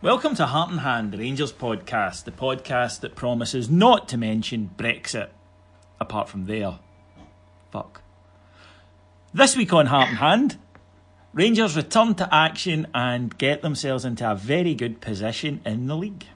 Welcome to Heart and Hand, the Rangers podcast, the podcast that promises not to mention Brexit, apart from there. Fuck. This week on Heart and Hand, Rangers return to action and get themselves into a very good position in the league.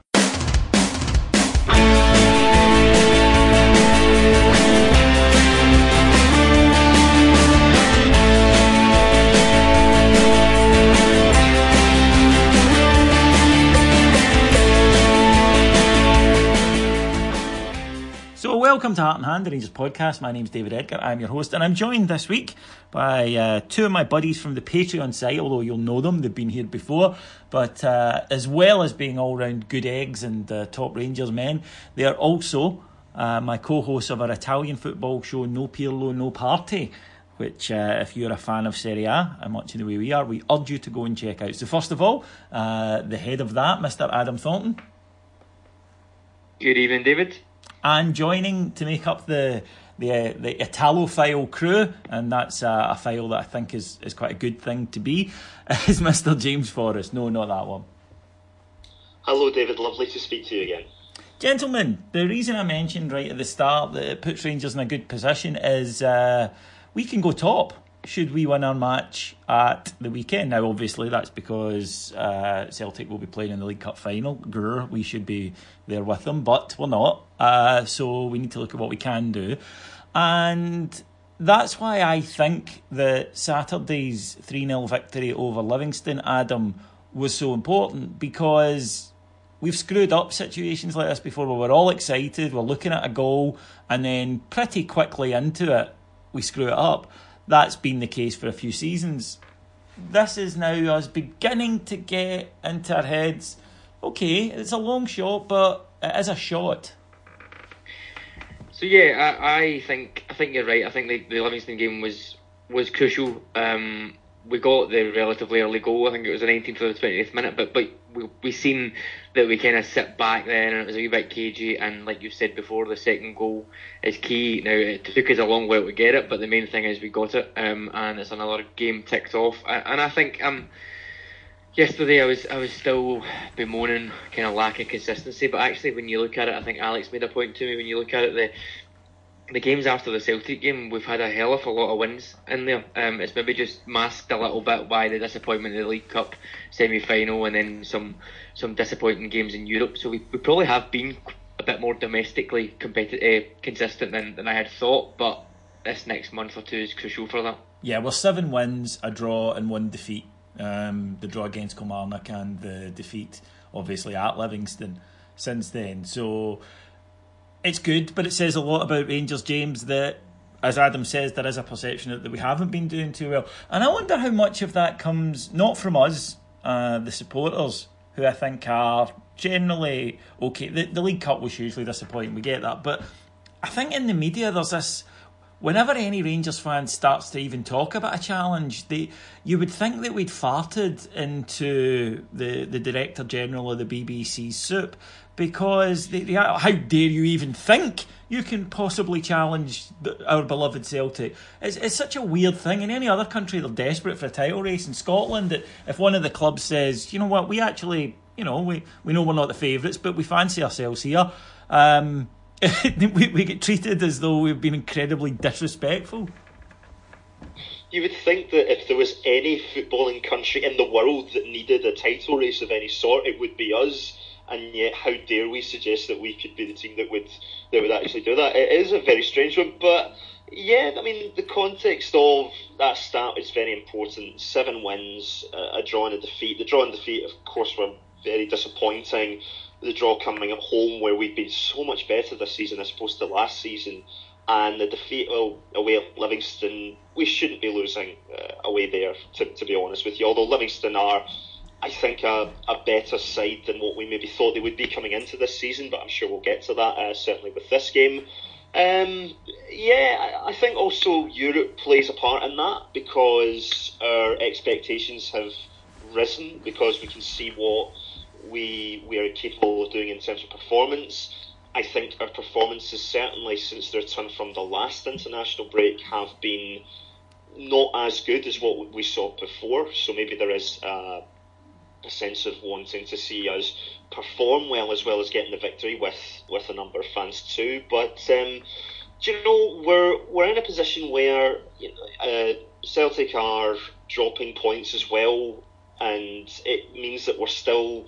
Welcome to Heart and Hand, the Rangers podcast. My name's David Edgar. I'm your host, and I'm joined this week by uh, two of my buddies from the Patreon site, although you'll know them, they've been here before. But uh, as well as being all round good eggs and uh, top Rangers men, they are also uh, my co hosts of our Italian football show, No Pirlo, No Party. Which, uh, if you're a fan of Serie A, and much in the way we are, we urge you to go and check out. So, first of all, uh, the head of that, Mr. Adam Thornton. Good evening, David. And joining to make up the the uh, the Italophile crew, and that's uh, a file that I think is, is quite a good thing to be, is Mr. James Forrest. No, not that one. Hello, David. Lovely to speak to you again. Gentlemen, the reason I mentioned right at the start that it puts Rangers in a good position is uh, we can go top should we win our match at the weekend. Now, obviously, that's because uh, Celtic will be playing in the League Cup final. Grr, we should be there with them, but we're not. Uh, so we need to look at what we can do. And that's why I think that Saturday's 3 0 victory over Livingston, Adam, was so important because we've screwed up situations like this before where we're all excited, we're looking at a goal, and then pretty quickly into it, we screw it up. That's been the case for a few seasons. This is now us beginning to get into our heads. Okay, it's a long shot, but it is a shot. So yeah, I, I think I think you're right. I think the, the Livingston game was was crucial. Um, we got the relatively early goal. I think it was the 19th or the 20th minute, but but we we seen that we kind of sit back then, and it was a wee bit cagey. And like you said before, the second goal is key. Now it took us a long while to get it, but the main thing is we got it, um, and it's another game ticked off. And I think um, yesterday I was I was still bemoaning kind of lack of consistency, but actually when you look at it, I think Alex made a point to me. When you look at it, the the games after the Celtic game, we've had a hell of a lot of wins in there. Um, it's maybe just masked a little bit by the disappointment of the League Cup semi final and then some some disappointing games in Europe. So we, we probably have been a bit more domestically competitive, uh, consistent than, than I had thought. But this next month or two is crucial for that. Yeah, well, seven wins, a draw, and one defeat. Um, the draw against Kilmarnock and the defeat, obviously, at Livingston since then. So it's good, but it says a lot about Rangers, James, that, as Adam says, there is a perception that we haven't been doing too well. And I wonder how much of that comes not from us, uh, the supporters, who I think are generally okay. The, the League Cup was hugely disappointing, we get that. But I think in the media, there's this whenever any Rangers fan starts to even talk about a challenge, they you would think that we'd farted into the, the director general of the BBC soup because they, they, how dare you even think you can possibly challenge the, our beloved Celtic? It's, it's such a weird thing. In any other country, they're desperate for a title race. In Scotland, if one of the clubs says, you know what, we actually, you know, we, we know we're not the favourites, but we fancy ourselves here. Um, we, we get treated as though we've been incredibly disrespectful. You would think that if there was any footballing country in the world that needed a title race of any sort, it would be us. And yet, how dare we suggest that we could be the team that would that would actually do that? It is a very strange one, but yeah, I mean, the context of that start is very important. Seven wins, uh, a draw and a defeat. The draw and defeat, of course, were very disappointing the draw coming at home where we've been so much better this season as opposed to last season. And the defeat well, away at Livingston, we shouldn't be losing uh, away there, to, to be honest with you. Although Livingston are, I think, a, a better side than what we maybe thought they would be coming into this season, but I'm sure we'll get to that, uh, certainly with this game. Um, yeah, I think also Europe plays a part in that because our expectations have risen because we can see what we we are capable of doing in terms of performance. I think our performances, certainly since the return from the last international break, have been not as good as what we saw before. So maybe there is a sense of wanting to see us perform well as well as getting the victory with, with a number of fans too. But um, do you know we're we're in a position where you know, uh, Celtic are dropping points as well, and it means that we're still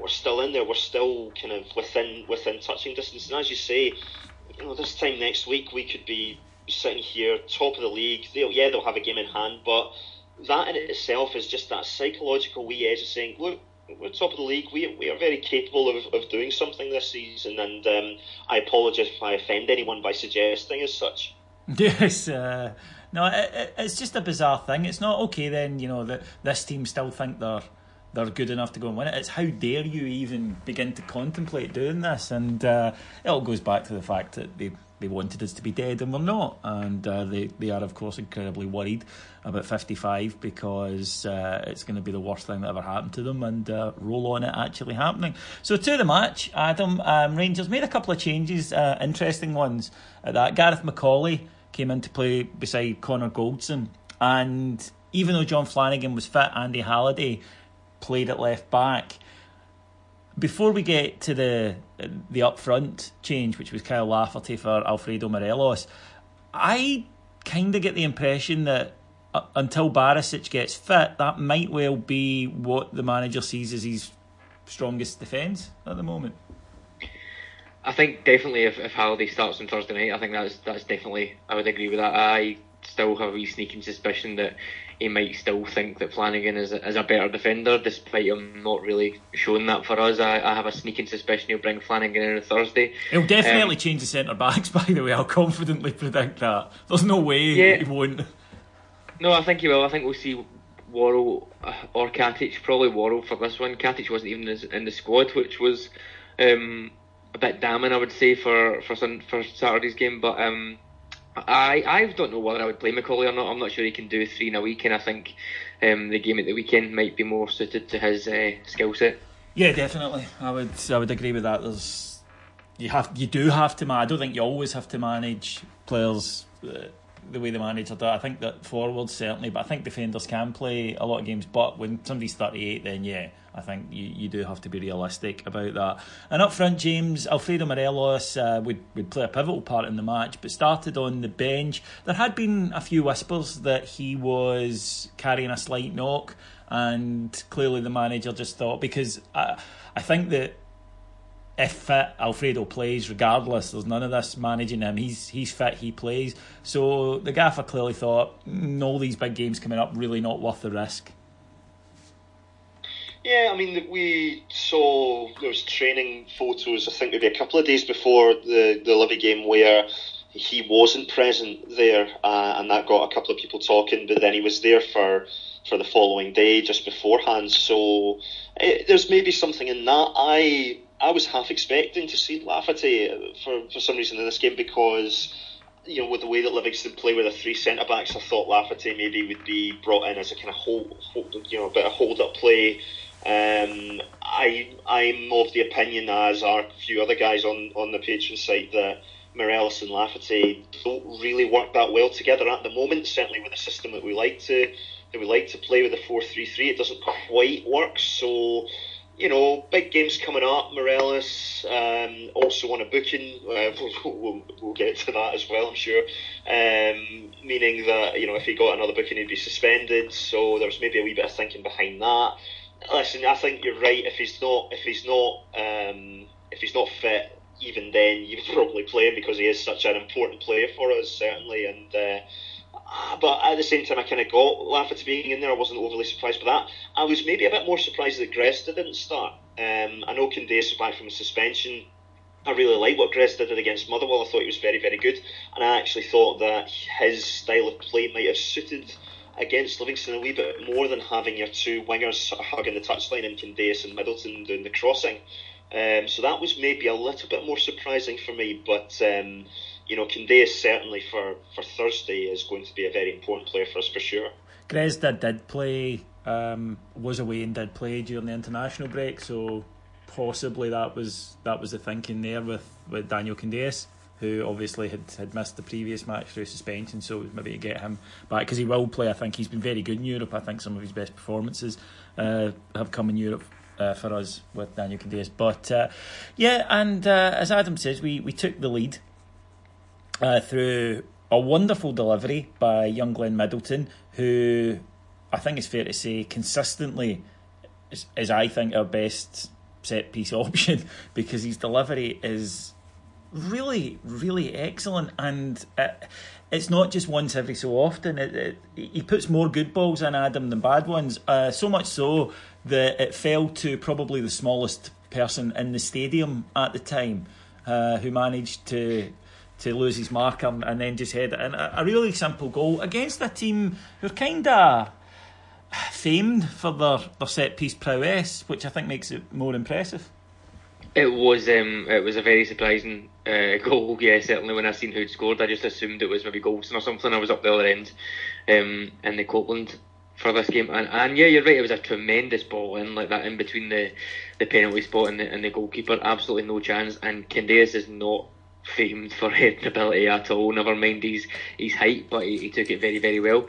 we're still in there. We're still kind of within within touching distance. And as you say, you know, this time next week we could be sitting here top of the league. They'll, yeah, they'll have a game in hand, but that in itself is just that psychological wee edge of saying, look, we're top of the league. We, we are very capable of, of doing something this season, and um, I apologise if I offend anyone by suggesting as such. Yes, uh, no, it, it's just a bizarre thing. It's not okay then, you know, that this team still think they're they're good enough to go and win it. It's how dare you even begin to contemplate doing this? And uh, it all goes back to the fact that they, they wanted us to be dead and we're not. And uh, they, they are, of course, incredibly worried about 55 because uh, it's going to be the worst thing that ever happened to them and uh, roll on it actually happening. So, to the match, Adam, um, Rangers made a couple of changes, uh, interesting ones at that. Gareth McAuley came in to play beside Connor Goldson. And even though John Flanagan was fit, Andy Halliday played at left back. Before we get to the the upfront change, which was Kyle Lafferty for Alfredo Morelos, I kind of get the impression that uh, until Barisic gets fit, that might well be what the manager sees as his strongest defence at the moment. I think definitely if, if Halliday starts on Thursday night, I think that's that's definitely I would agree with that. I still have a sneaking suspicion that he might still think that Flanagan is a, is a better defender, despite him not really showing that for us. I, I have a sneaking suspicion he'll bring Flanagan in on Thursday. He'll definitely um, change the centre backs, by the way. I'll confidently predict that. There's no way yeah, he won't. No, I think he will. I think we'll see Worrall uh, or Katic, probably Worrall for this one. Katic wasn't even in the squad, which was um, a bit damning, I would say, for for, for Saturday's game. But um, I I don't know whether I would play McAuley or not. I'm not sure he can do three in a week, and I think um, the game at the weekend might be more suited to his uh, skill set. Yeah, definitely. I would I would agree with that. There's you have you do have to. I don't think you always have to manage players. Uh, the way the manager does. I think that forwards certainly, but I think defenders can play a lot of games. But when somebody's 38, then yeah, I think you, you do have to be realistic about that. And up front, James, Alfredo Morelos uh, would, would play a pivotal part in the match, but started on the bench. There had been a few whispers that he was carrying a slight knock, and clearly the manager just thought, because I, I think that if fit, Alfredo plays regardless. There's none of this managing him. He's he's fit, he plays. So the gaffer clearly thought, mm, all these big games coming up, really not worth the risk. Yeah, I mean, we saw those training photos. I think maybe a couple of days before the the Livy game where he wasn't present there, uh, and that got a couple of people talking. But then he was there for for the following day, just beforehand. So it, eh, there's maybe something in that. I I was half expecting to see Lafferty for, for some reason in this game because you know, with the way that Livingston play with the three centre backs, I thought Lafferty maybe would be brought in as a kind of hold, hold you know, a bit of hold up play. Um, I I'm of the opinion, as are a few other guys on on the Patreon site, that Morelos and Lafferty don't really work that well together at the moment. Certainly with the system that we like to that we like to play with the four three three, it doesn't quite work. So you know, big games coming up. Morelos um, also on a booking. Uh, we'll, we'll, we'll, get to that as well, I'm sure. Um, meaning that you know, if he got another booking, he'd be suspended. So there was maybe a wee bit of thinking behind that. Listen, I think you're right. If he's not, if he's not, um, if he's not fit, even then you'd probably play him because he is such an important player for us, certainly. And uh, but at the same time, I kind of got Lafferty being in there. I wasn't overly surprised by that. I was maybe a bit more surprised that Grezda didn't start. Um, I know Candeias back from a suspension. I really like what Grezda did against Motherwell. I thought he was very, very good, and I actually thought that his style of play might have suited against Livingston a wee bit more than having your two wingers sort of hugging the touchline and Candeias and Middleton doing the crossing. Um, so that was maybe a little bit more surprising for me, but. Um, you know, Candeias certainly for, for Thursday is going to be a very important player for us for sure. Grezda did play, um, was away and did play during the international break, so possibly that was that was the thinking there with, with Daniel Candeias, who obviously had, had missed the previous match through suspension, so maybe to get him back because he will play. I think he's been very good in Europe. I think some of his best performances uh, have come in Europe. Uh, for us with Daniel Candeias, but uh, yeah, and uh, as Adam says, we, we took the lead uh, through a wonderful delivery by young Glenn Middleton, who I think it's fair to say consistently is, is I think our best set piece option because his delivery is really, really excellent, and it, it's not just once every so often. It, it, he puts more good balls in Adam than bad ones. Uh, so much so that it fell to probably the smallest person in the stadium at the time, uh, who managed to to lose his marker and then just head in. A, a really simple goal against a team who are kind of famed for their, their set piece prowess, which I think makes it more impressive. It was um, it was a very surprising uh, goal. Yeah, certainly when I seen who'd scored, I just assumed it was maybe Goldson or something. I was up the other end um, in the Copeland for this game, and, and yeah, you're right. It was a tremendous ball in like that in between the, the penalty spot and the, and the goalkeeper. Absolutely no chance. And Candeias is not famed for heading ability at all. Never mind his his height, but he, he took it very very well.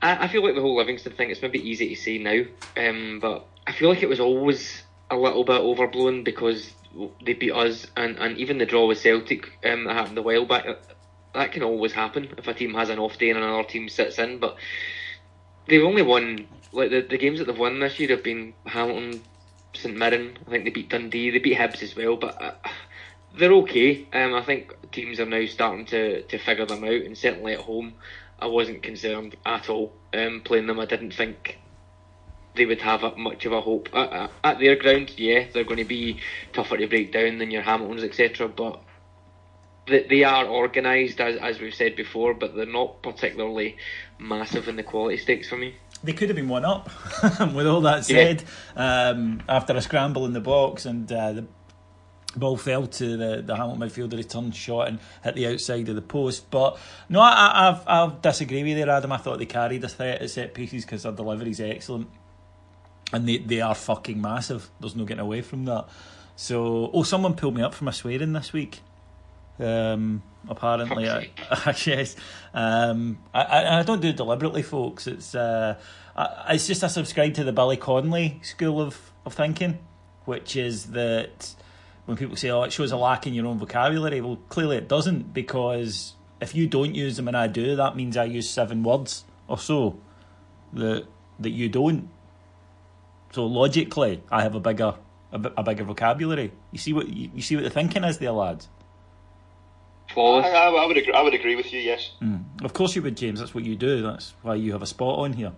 I, I, feel like the whole Livingston thing. It's maybe easy to say now, um, but I feel like it was always a little bit overblown because they beat us, and, and even the draw with Celtic um, that happened a while back. Uh, that can always happen if a team has an off day and another team sits in. But they've only won like the, the games that they've won this year have been Hamilton, St Mirren. I think they beat Dundee. They beat Hibs as well, but. Uh, they're okay. Um, I think teams are now starting to, to figure them out, and certainly at home, I wasn't concerned at all um, playing them. I didn't think they would have much of a hope at, at, their ground. Yeah, they're going to be tougher to break down than your Hamiltons, etc. But they, they are organised, as as we've said before, but they're not particularly massive in the quality stakes for me. They could have been one up. With all that said, yeah. um, after a scramble in the box and uh, the Ball fell to the, the Hamilton midfielder, return shot and hit the outside of the post. But no, I, I've, I'll disagree with you, Adam. I thought they carried a threat at set pieces because their delivery's excellent. And they, they are fucking massive. There's no getting away from that. So, oh, someone pulled me up for my swearing this week. Um, apparently, I, yes. Um, I, I, I don't do it deliberately, folks. It's uh, I, it's just I subscribe to the Billy Connolly school of, of thinking, which is that when people say, "Oh, it shows a lack in your own vocabulary," well, clearly it doesn't because if you don't use them and I do, that means I use seven words or so that that you don't. So logically, I have a bigger a, a bigger vocabulary. You see what you, you see what the thinking is there, lads. I, I, I, would agree, I would agree with you. Yes. Mm. Of course you would, James. That's what you do. That's why you have a spot on here.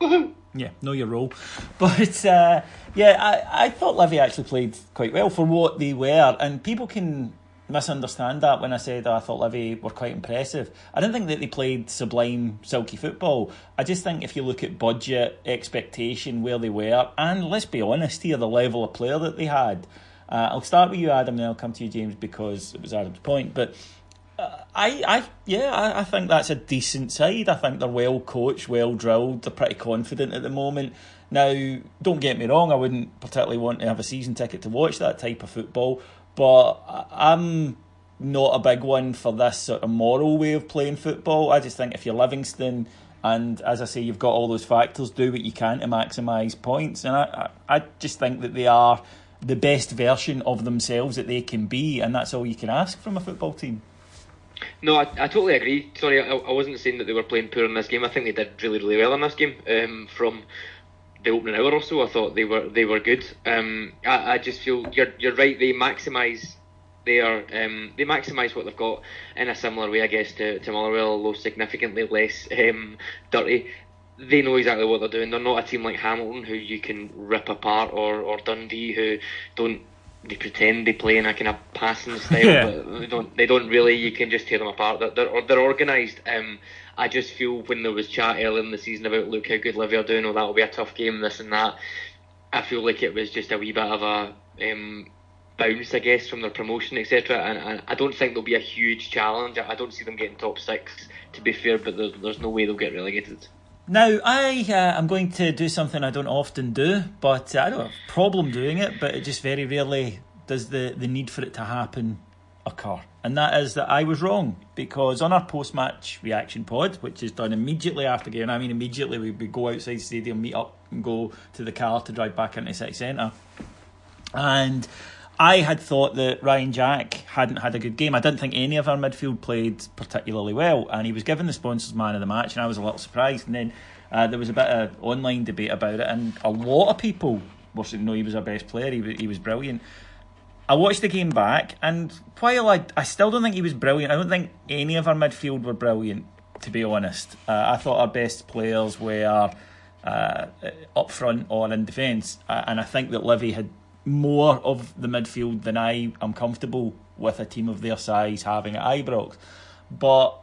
Yeah, know your role. But uh, yeah, I, I thought Livy actually played quite well for what they were, and people can misunderstand that when I said I thought Livy were quite impressive. I didn't think that they played sublime, silky football. I just think if you look at budget, expectation, where they were, and let's be honest here, the level of player that they had. Uh, I'll start with you, Adam, and then I'll come to you, James, because it was Adam's point. But I, I, yeah, I, I think that's a decent side. I think they're well coached, well drilled. They're pretty confident at the moment. Now, don't get me wrong. I wouldn't particularly want to have a season ticket to watch that type of football, but I'm not a big one for this sort of moral way of playing football. I just think if you're Livingston, and as I say, you've got all those factors, do what you can to maximise points. And I, I, I just think that they are the best version of themselves that they can be, and that's all you can ask from a football team. No, I, I totally agree. Sorry, I, I wasn't saying that they were playing poor in this game. I think they did really, really well in this game. Um, from the opening hour or so, I thought they were they were good. Um, I, I just feel you're you're right. They maximise their um, they maximise what they've got in a similar way, I guess, to to Motherwell, although significantly less um, dirty they know exactly what they're doing. They're not a team like Hamilton who you can rip apart, or, or Dundee who don't they pretend they play in a kind of passing style, yeah. but they don't. They don't really. You can just tear them apart. They're they're, they're organised. Um, I just feel when there was chat earlier in the season about look how good Livy are doing, oh, that'll be a tough game, this and that. I feel like it was just a wee bit of a um, bounce, I guess, from their promotion, etc. And, and, I don't think there'll be a huge challenge. I don't see them getting top six, to be fair, but there's, there's no way they'll get relegated. Now, I uh, am going to do something I don't often do, but uh, I don't have a problem doing it, but it just very rarely does the, the need for it to happen occur. And that is that I was wrong, because on our post match reaction pod, which is done immediately after game, I mean immediately, we, we go outside the stadium, meet up, and go to the car to drive back into city centre. And I had thought that Ryan Jack hadn't had a good game. I didn't think any of our midfield played particularly well, and he was given the sponsors man of the match, and I was a little surprised. And then uh, there was a bit of online debate about it, and a lot of people were saying no, he was our best player. He was, he was brilliant. I watched the game back, and while I, I still don't think he was brilliant, I don't think any of our midfield were brilliant, to be honest. Uh, I thought our best players were uh, up front or in defence, uh, and I think that Livy had more of the midfield than I am comfortable with a team of their size having at Ibrox. But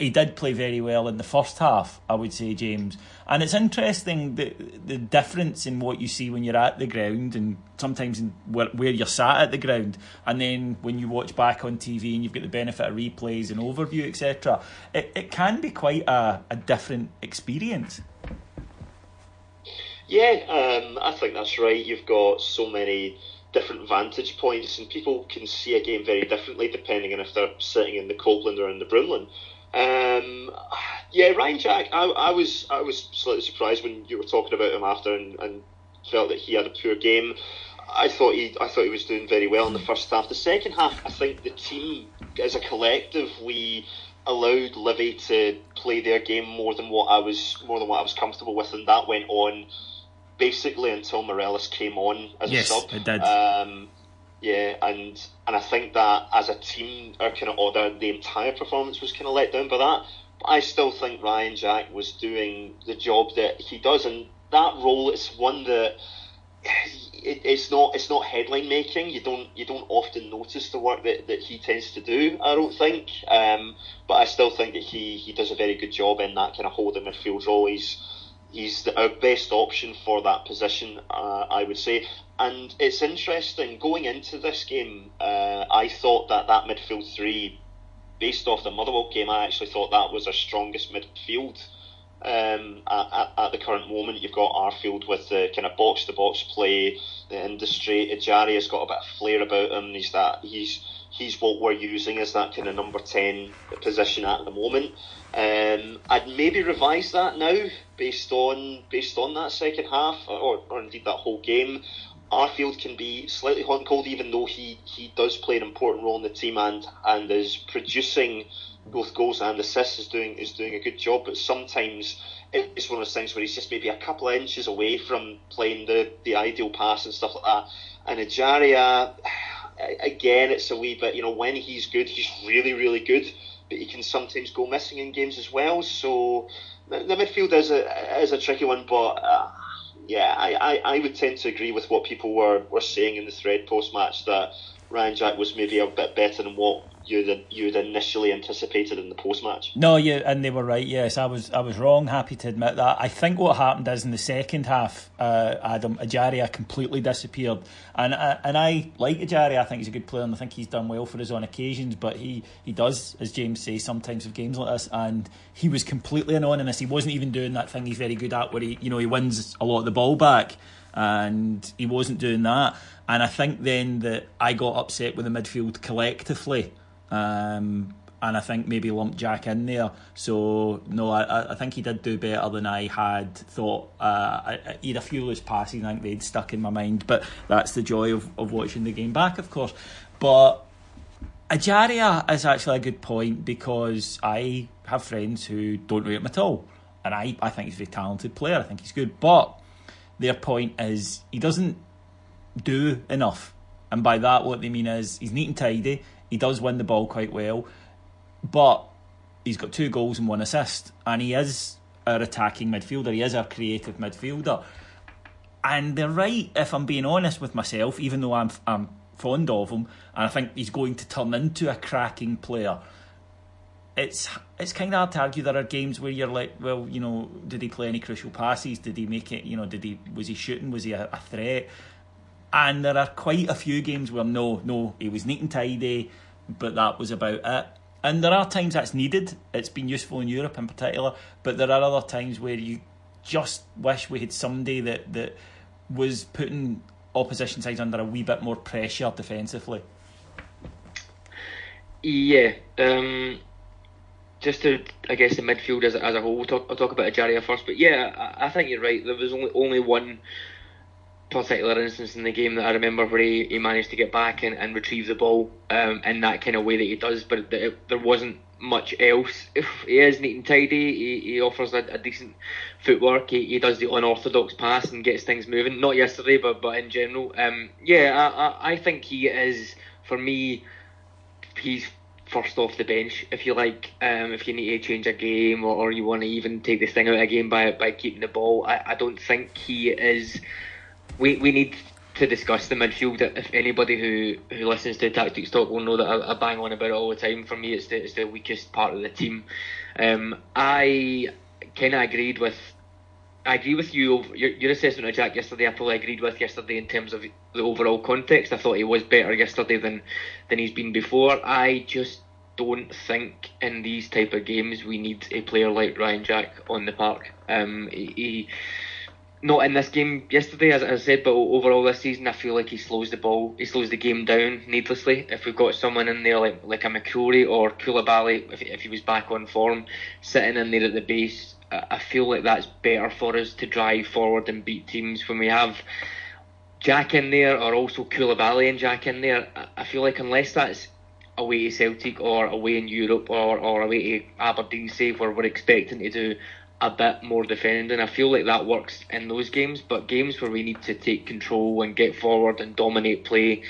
he did play very well in the first half, I would say, James. And it's interesting the the difference in what you see when you're at the ground and sometimes where, where you're sat at the ground, and then when you watch back on TV and you've got the benefit of replays and overview, etc. It, it can be quite a, a different experience. Yeah, um, I think that's right. You've got so many different vantage points, and people can see a game very differently depending on if they're sitting in the Copeland or in the Broomloan. Um, yeah, Ryan Jack, I, I, was I was slightly surprised when you were talking about him after and, and felt that he had a poor game. I thought he I thought he was doing very well in the first half. The second half, I think the team as a collective we allowed Livy to play their game more than what I was more than what I was comfortable with, and that went on basically until Morelos came on as yes, a sub. It did. Um, yeah, and and I think that as a team, our kind of order, the entire performance was kind of let down by that. But I still think Ryan Jack was doing the job that he does, and that role is one that it, it's not it's not headline making. You don't you don't often notice the work that, that he tends to do. I don't think, um, but I still think that he he does a very good job in that kind of holding midfield role. He's he's the, our best option for that position, uh, I would say. And it's interesting going into this game. Uh, I thought that that midfield three, based off the Motherwell game, I actually thought that was our strongest midfield. Um, at, at, the current moment, you've got Arfield with the kind of box to box play, the industry. Ejaria has got a bit of flair about him. He's that he's he's what we're using as that kind of number ten position at the moment. Um, I'd maybe revise that now based on based on that second half or, or indeed that whole game. Arfield can be slightly hot and cold, even though he, he does play an important role in the team and and is producing both goals and assists. is doing is doing a good job. But sometimes it's one of those things where he's just maybe a couple of inches away from playing the, the ideal pass and stuff like that. And Ejaria, again, it's a wee bit. You know, when he's good, he's really really good but he can sometimes go missing in games as well. So the, midfield is a is a tricky one, but uh, yeah, I, I, I would tend to agree with what people were, were saying in the thread post match that Ryan Jack was maybe a bit better than what you'd you'd initially anticipated in the post match. No, yeah, and they were right. Yes, I was I was wrong. Happy to admit that. I think what happened is in the second half, uh, Adam Ejaria completely disappeared, and uh, and I like Ejaria. I think he's a good player, and I think he's done well for us on occasions. But he he does, as James says, sometimes of games like this, and he was completely anonymous. He wasn't even doing that thing he's very good at, where he you know he wins a lot of the ball back and he wasn't doing that. And I think then that I got upset with the midfield collectively um, and I think maybe lumped Jack in there. So no, I, I think he did do better than I had thought. Uh, I, he had a few loose passes, I think they'd stuck in my mind. But that's the joy of, of watching the game back, of course. But Ejaria is actually a good point because I have friends who don't rate him at all, and I, I think he's a very talented player. I think he's good, but their point is he doesn't do enough. And by that, what they mean is he's neat and tidy. He does win the ball quite well, but he's got two goals and one assist, and he is our attacking midfielder. He is our creative midfielder. And they're right, if I'm being honest with myself, even though I'm I'm fond of him, and I think he's going to turn into a cracking player. It's it's kind of hard to argue there are games where you're like, well, you know, did he play any crucial passes? Did he make it? You know, did he was he shooting? Was he a, a threat? And there are quite a few games where no, no, he was neat and tidy, but that was about it. And there are times that's needed. It's been useful in Europe in particular, but there are other times where you just wish we had somebody that, that was putting opposition sides under a wee bit more pressure defensively. Yeah. Um, just to, I guess, the midfield as, as a whole, we'll talk, I'll talk about Ejaria first, but yeah, I, I think you're right. There was only, only one particular instance in the game that I remember where he, he managed to get back and, and retrieve the ball um, in that kind of way that he does, but there wasn't much else. If he is neat and tidy, he, he offers a, a decent footwork. He, he does the unorthodox pass and gets things moving. Not yesterday, but but in general, um, yeah, I, I, I think he is for me. He's first off the bench, if you like. Um, if you need to change a game or, or you want to even take this thing out of a game by by keeping the ball, I, I don't think he is we we need to discuss the midfield. If anybody who, who listens to Tactics Talk will know that I, I, bang on about it all the time. For me, it's the, it's the weakest part of the team. Um, I kind of agreed with. I agree with you. Your, your assessment of Jack yesterday, I probably agreed with yesterday in terms of the overall context. I thought he was better yesterday than than he's been before. I just don't think in these type of games we need a player like Ryan Jack on the park. Um, he, he not in this game yesterday, as I said, but overall this season, I feel like he slows the ball, he slows the game down needlessly. If we've got someone in there like like a McCrorie or Coulibaly, if, if he was back on form, sitting in there at the base, I feel like that's better for us to drive forward and beat teams when we have Jack in there or also Coulibaly and Jack in there. I feel like unless that's away to Celtic or away in Europe or, or away to Aberdeen, say, where we're expecting to do a bit more defending. I feel like that works in those games, but games where we need to take control and get forward and dominate play,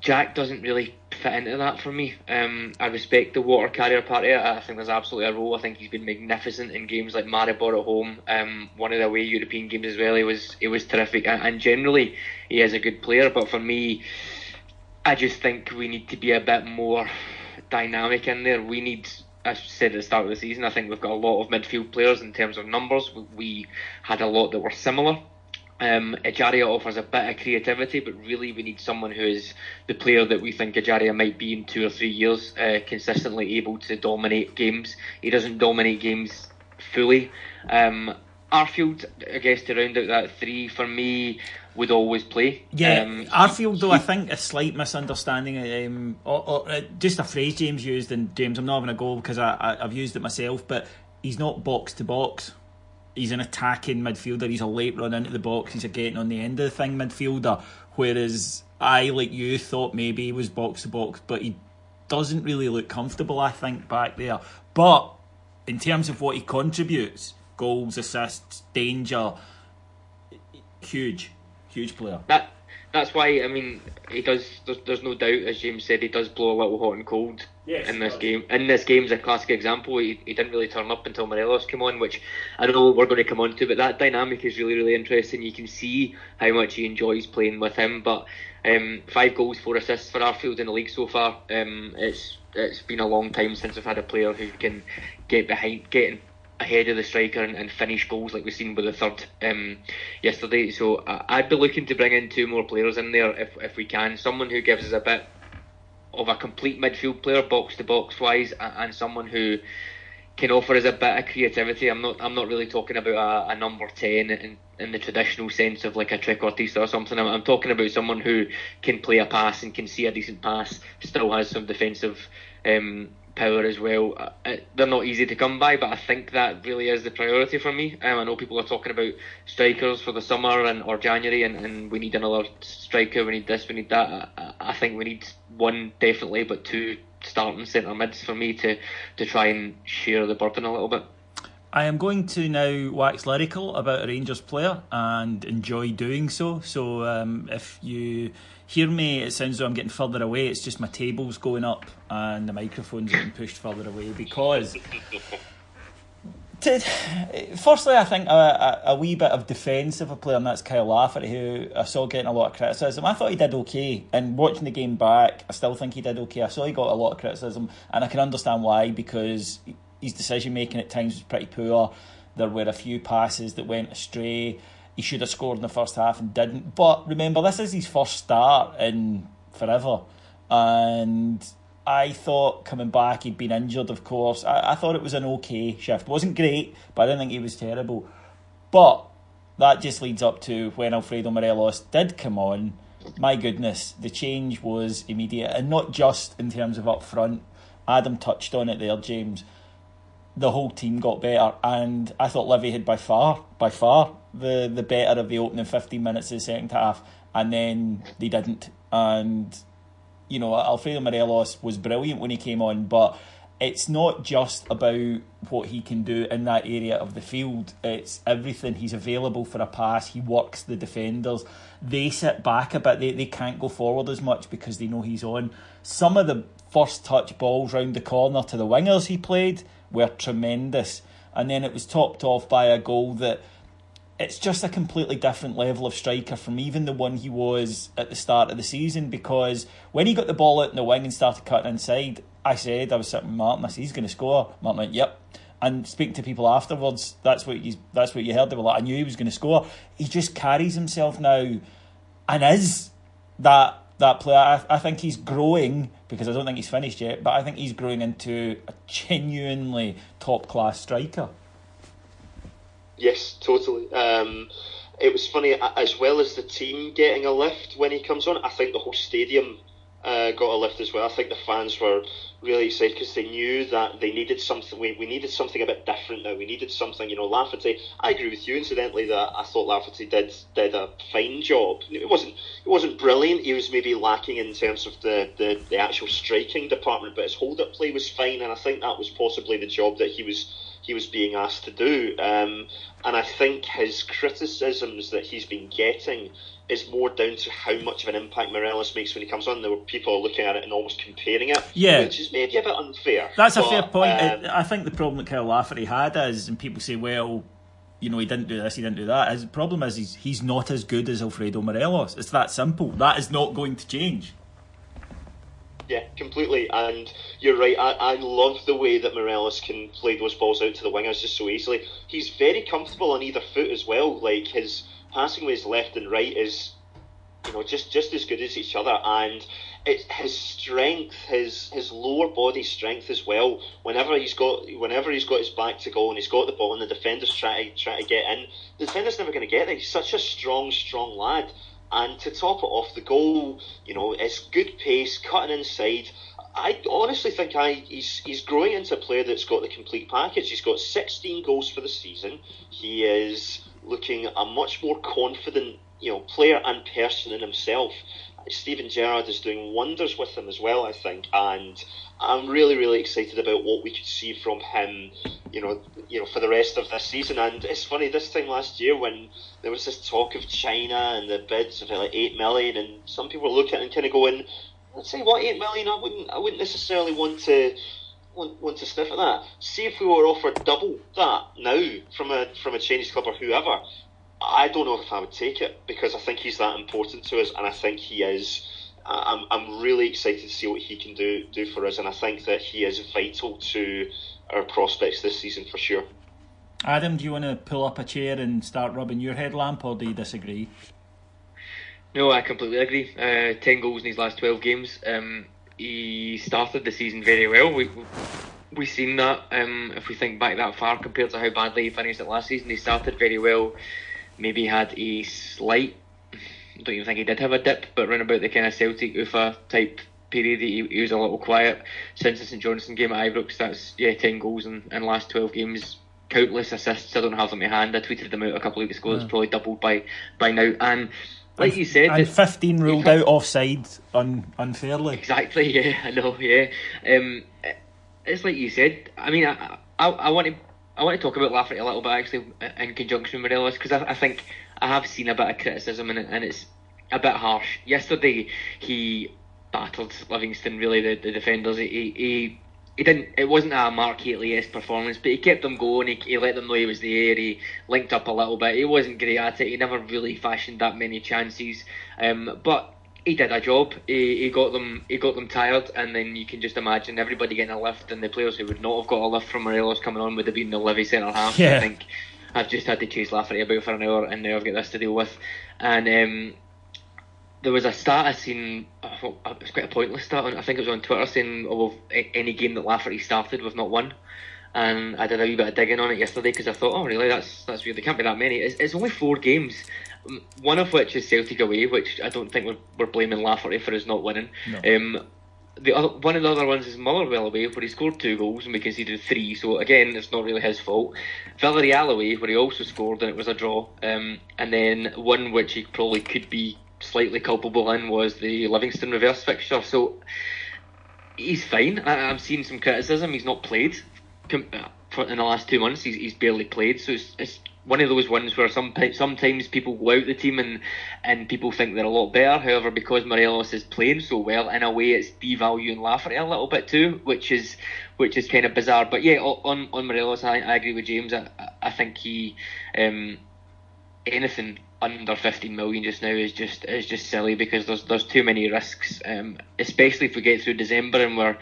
Jack doesn't really fit into that for me. Um, I respect the water carrier part of it. I think there's absolutely a role. I think he's been magnificent in games like Maribor at home. Um, one of the away European games as well. He was he was terrific, and, and generally he is a good player. But for me, I just think we need to be a bit more dynamic in there. We need I said at the start of the season, I think we've got a lot of midfield players in terms of numbers. We had a lot that were similar. Um, Ejaria offers a bit of creativity, but really we need someone who is the player that we think Ejaria might be in two or three years, uh, consistently able to dominate games. He doesn't dominate games fully. Um, Arfield, I guess, to round out that three, for me, would always play. Yeah, um, Arfield, though, he, I think a slight misunderstanding. Um, or, or, uh, just a phrase James used, and James, I'm not having a go because I, I, I've used it myself, but he's not box to box. He's an attacking midfielder. He's a late run into the box. He's a getting on the end of the thing midfielder. Whereas I, like you, thought maybe he was box to box, but he doesn't really look comfortable, I think, back there. But in terms of what he contributes, goals, assists, danger, huge huge player. That that's why I mean he does. There's, there's no doubt, as James said, he does blow a little hot and cold yes, in this game. In this game's a classic example. He, he didn't really turn up until Morelos came on, which I know we're going to come on to, but that dynamic is really, really interesting. You can see how much he enjoys playing with him. But um, five goals, four assists for Arfield in the league so far. Um, it's it's been a long time since we've had a player who can get behind, getting ahead of the striker and, and finish goals like we've seen with the third um, yesterday. So uh, I'd be looking to bring in two more players in there if if we can. Someone who gives us a bit of a complete midfield player, box to box wise, and someone who can offer us a bit of creativity. I'm not I'm not really talking about a, a number ten in, in the traditional sense of like a trequartista or something. I'm, I'm, talking about someone who can play a pass and can see a decent pass, still has some defensive um, power as well. Uh, they're not easy to come by, but I think that really is the priority for me. Um, I know people are talking about strikers for the summer and or January, and, and we need another striker. We need this. We need that. I, I think we need one definitely, but two starting centre mids for me to to try and share the burden a little bit. I am going to now wax lyrical about a Rangers player and enjoy doing so. So um, if you hear me, it sounds like I'm getting further away. It's just my table's going up and the microphone's getting pushed further away because. To, firstly, I think a, a, a, wee bit of defence of a player, and that's Kyle Lafferty, who I saw getting a lot of criticism. I thought he did okay, and watching the game back, I still think he did okay. I saw he got a lot of criticism, and I can understand why because his decision making at times was pretty poor. There were a few passes that went astray he should have scored in the first half and didn't. But remember, this is his first start in forever. And I thought coming back, he'd been injured, of course. I, I thought it was an okay shift. It wasn't great, but I didn't think he was terrible. But that just leads up to when Alfredo Morelos did come on. My goodness, the change was immediate, and not just in terms of up front. Adam touched on it there, James. The whole team got better, and I thought Livy had by far, by far, the the better of the opening 15 minutes of the second half, and then they didn't. And you know, Alfredo Morelos was brilliant when he came on, but it's not just about what he can do in that area of the field. It's everything. He's available for a pass. He works the defenders. They sit back a bit. They, they can't go forward as much because they know he's on. Some of the first touch balls round the corner to the wingers he played were tremendous. And then it was topped off by a goal that it's just a completely different level of striker from even the one he was at the start of the season because when he got the ball out in the wing and started cutting inside, I said, I was sitting Martin, I said, he's going to score. Martin went, yep. And speaking to people afterwards, that's what you that's what you heard. They were like, I knew he was going to score. He just carries himself now and is that that player. I, I think he's growing because I don't think he's finished yet, but I think he's growing into a genuinely top class striker. Yes, totally. Um, it was funny as well as the team getting a lift when he comes on. I think the whole stadium uh, got a lift as well. I think the fans were really excited because they knew that they needed something. We, we needed something a bit different now. We needed something, you know. Lafferty. I agree with you, incidentally, that I thought Lafferty did did a fine job. It wasn't it wasn't brilliant. He was maybe lacking in terms of the, the, the actual striking department, but his hold up play was fine, and I think that was possibly the job that he was he was being asked to do. Um, and I think his criticisms that he's been getting is more down to how much of an impact Morelos makes when he comes on. There were people looking at it and almost comparing it, yeah, which is maybe a bit unfair. That's but, a fair point. Um, I think the problem that Kyle Lafferty had is, and people say, well, you know, he didn't do this, he didn't do that. His problem is he's he's not as good as Alfredo Morelos. It's that simple. That is not going to change. Yeah, completely. And you're right. I, I love the way that Morelos can play those balls out to the wingers just so easily. He's very comfortable on either foot as well. Like his passing his left and right is, you know, just just as good as each other. And it's his strength, his his lower body strength as well. Whenever he's got whenever he's got his back to goal and he's got the ball and the defenders try to try to get in, the defender's never going to get there. He's such a strong, strong lad. And to top it off, the goal, you know, it's good pace, cutting inside. I honestly think I he's he's growing into a player that's got the complete package. He's got 16 goals for the season. He is looking a much more confident, you know, player and person in himself. Steven Gerrard is doing wonders with him as well, I think, and I'm really, really excited about what we could see from him, you know, you know, for the rest of this season. And it's funny, this time last year when there was this talk of China and the bids of like eight million, and some people looking at it and kind of going, let's say what eight million. I wouldn't I wouldn't necessarily want to want, want to sniff at that. See if we were offered double that now from a from a Chinese club or whoever. I don't know if I would take it because I think he's that important to us, and I think he is. I'm, I'm really excited to see what he can do do for us, and I think that he is vital to our prospects this season for sure. Adam, do you want to pull up a chair and start rubbing your headlamp, or do you disagree? No, I completely agree. Uh, Ten goals in his last twelve games. Um, he started the season very well. We we seen that. Um, if we think back that far compared to how badly he finished it last season, he started very well. Maybe had a slight. I don't even think he did have a dip, but around about the kind of Celtic Ufa type period, he, he was a little quiet. Since the St Johnstone game at Ibrox, that's yeah, ten goals in, in last twelve games countless assists. I don't have them in hand. I tweeted them out a couple of weeks ago. It's probably doubled by by now. And like you said, and fifteen ruled out offside un, unfairly. Exactly. Yeah, I know. Yeah. Um, it's like you said. I mean, I, I, I want to. I want to talk about Lafferty a little bit actually in conjunction with Morelos because I, I think I have seen a bit of criticism and, and it's a bit harsh. Yesterday he battled Livingston really the, the defenders. He, he he didn't. It wasn't a Mark Hateley performance, but he kept them going. He, he let them know he was there. He linked up a little bit. He wasn't great at it. He never really fashioned that many chances. Um, but he did a job. He, he got them. He got them tired, and then you can just imagine everybody getting a lift, and the players who would not have got a lift from Morelos coming on would have been the Livy centre half. Yeah. I think I've just had to chase Lafferty about for an hour, and now I've got this to deal with. And um, there was a stat I seen. It was quite a pointless stat. I think it was on Twitter saying, "Oh, any game that Lafferty started, we've not won." And I did a wee bit of digging on it yesterday because I thought, "Oh, really? That's that's weird. There can't be that many." It's, it's only four games, one of which is Celtic away, which I don't think we're, we're blaming Lafferty for us not winning. No. Um, the other, one of the other ones is Motherwell away, where he scored two goals and we conceded three. So again, it's not really his fault. Villarreal away, where he also scored and it was a draw. Um, and then one which he probably could be slightly culpable in was the Livingston reverse fixture. So he's fine. I, I'm seeing some criticism. He's not played for, in the last two months. He's, he's barely played. So it's, it's one of those ones where some, sometimes people go out the team and, and people think they're a lot better. However, because Morelos is playing so well, in a way, it's devaluing Lafferty a little bit too, which is which is kind of bizarre. But yeah, on on Morelos, I, I agree with James. I, I think he um, anything under 15 million just now is just is just silly because there's there's too many risks, um, especially if we get through December and we're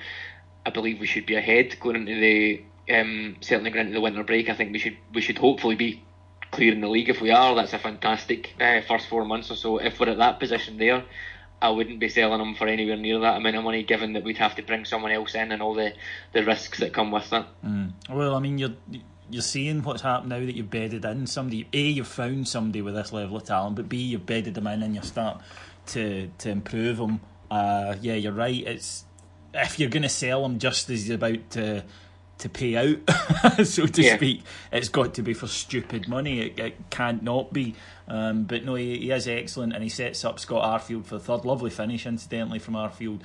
I believe we should be ahead going into the um, certainly going into the winter break. I think we should we should hopefully be clear in the league. If we are, that's a fantastic uh, first four months or so. If we're at that position there, I wouldn't be selling him for anywhere near that amount of money, given that we'd have to bring someone else in and all the, the risks that come with that. Mm. Well, I mean, you're you're seeing what's happened now that you've bedded in somebody. A, you've found somebody with this level of talent, but B, you've bedded them in and you start to to improve them. Uh, yeah, you're right. It's if you're going to sell them just as he's about to to pay out, so to Yeah. speak, it's got to be for stupid money. It, it can't not be. Um, but no, he, he is excellent, and he sets up Scott Arfield for the third. Lovely finish, incidentally, from Arfield,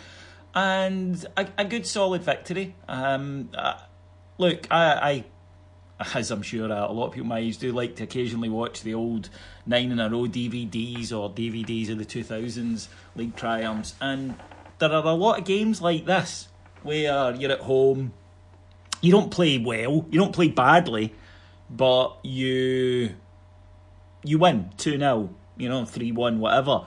and a, a good solid victory. Um, uh, look, I, I as I'm sure uh, a lot of people my age do like to occasionally watch the old nine in a row DVDs or DVDs of the 2000s league triumphs, and there are a lot of games like this where you're at home, you don't play well, you don't play badly, but you you win two 0 you know three one whatever.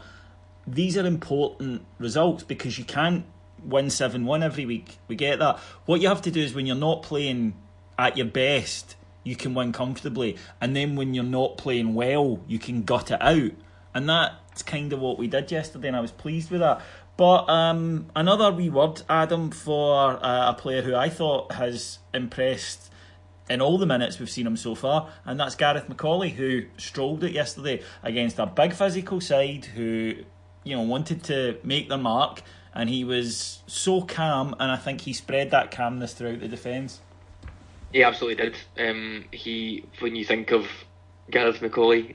These are important results because you can't win seven one every week. We get that. What you have to do is when you're not playing at your best, you can win comfortably, and then when you're not playing well, you can gut it out, and that's kind of what we did yesterday, and I was pleased with that. But um, another wee word, Adam, for uh, a player who I thought has impressed in all the minutes we've seen him so far, and that's Gareth McAuley, who strolled it yesterday against a big physical side who, you know, wanted to make their mark, and he was so calm, and I think he spread that calmness throughout the defence. He absolutely did. Um, he, when you think of Gareth McAuley,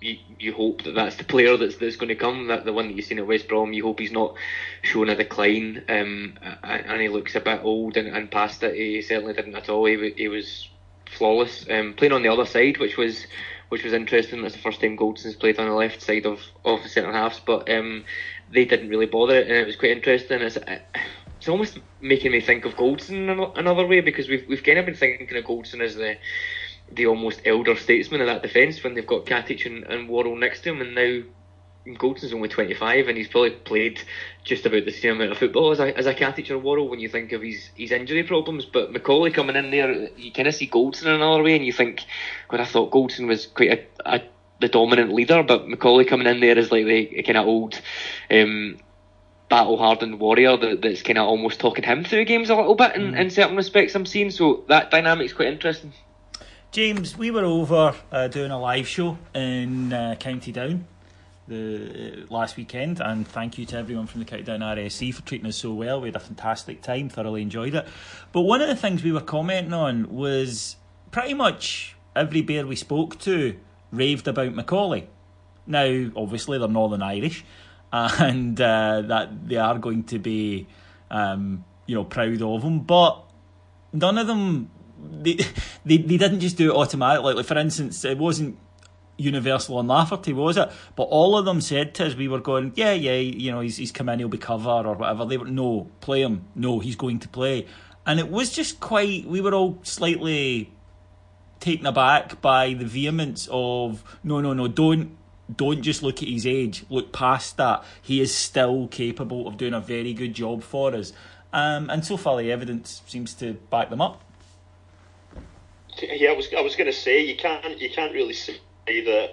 you, you, hope that that's the player that's that's going to come. That the one that you've seen at West Brom. You hope he's not showing a decline. Um, and, he looks a bit old and, and past it. He certainly didn't at all. He, he was flawless. Um, playing on the other side, which was which was interesting. That's the first time Goldson's played on the left side of, of the centre halves. But um, they didn't really bother it, and it was quite interesting. It's, it's almost making me think of Goldson in another way because we've we've kind of been thinking of Goldson as the the almost elder statesman of that defence when they've got Katic and, and Worrall next to him, and now Goldson's only 25 and he's probably played just about the same amount of football as a, as a Katic or Worrall when you think of his, his injury problems. But McAuley coming in there, you kind of see Goldson in another way and you think, God, I thought Goldson was quite a, a the dominant leader, but McAuley coming in there is like the kind of old um, battle hardened warrior that, that's kind of almost talking him through games a little bit in, mm. in certain respects I'm seeing. So that dynamic's quite interesting. James, we were over uh, doing a live show in uh, County Down the uh, last weekend, and thank you to everyone from the County Down RSC for treating us so well. We had a fantastic time, thoroughly enjoyed it. But one of the things we were commenting on was pretty much every bear we spoke to raved about McAuley. Now, obviously, they're Northern Irish, and uh, that they are going to be, um, you know, proud of him. But none of them, they, they, they didn't just do it automatically. Like, for instance, it wasn't universal on Lafferty, was it? But all of them said to us, we were going, yeah, yeah, you know, he's, he's come in, he'll be cover or whatever. They were, no, play him. No, he's going to play. And it was just quite, we were all slightly taken aback by the vehemence of, no, no, no, don't. Don't just look at his age. Look past that. He is still capable of doing a very good job for us, um, and so far the evidence seems to back them up. Yeah, I was I was going to say you can't you can't really say that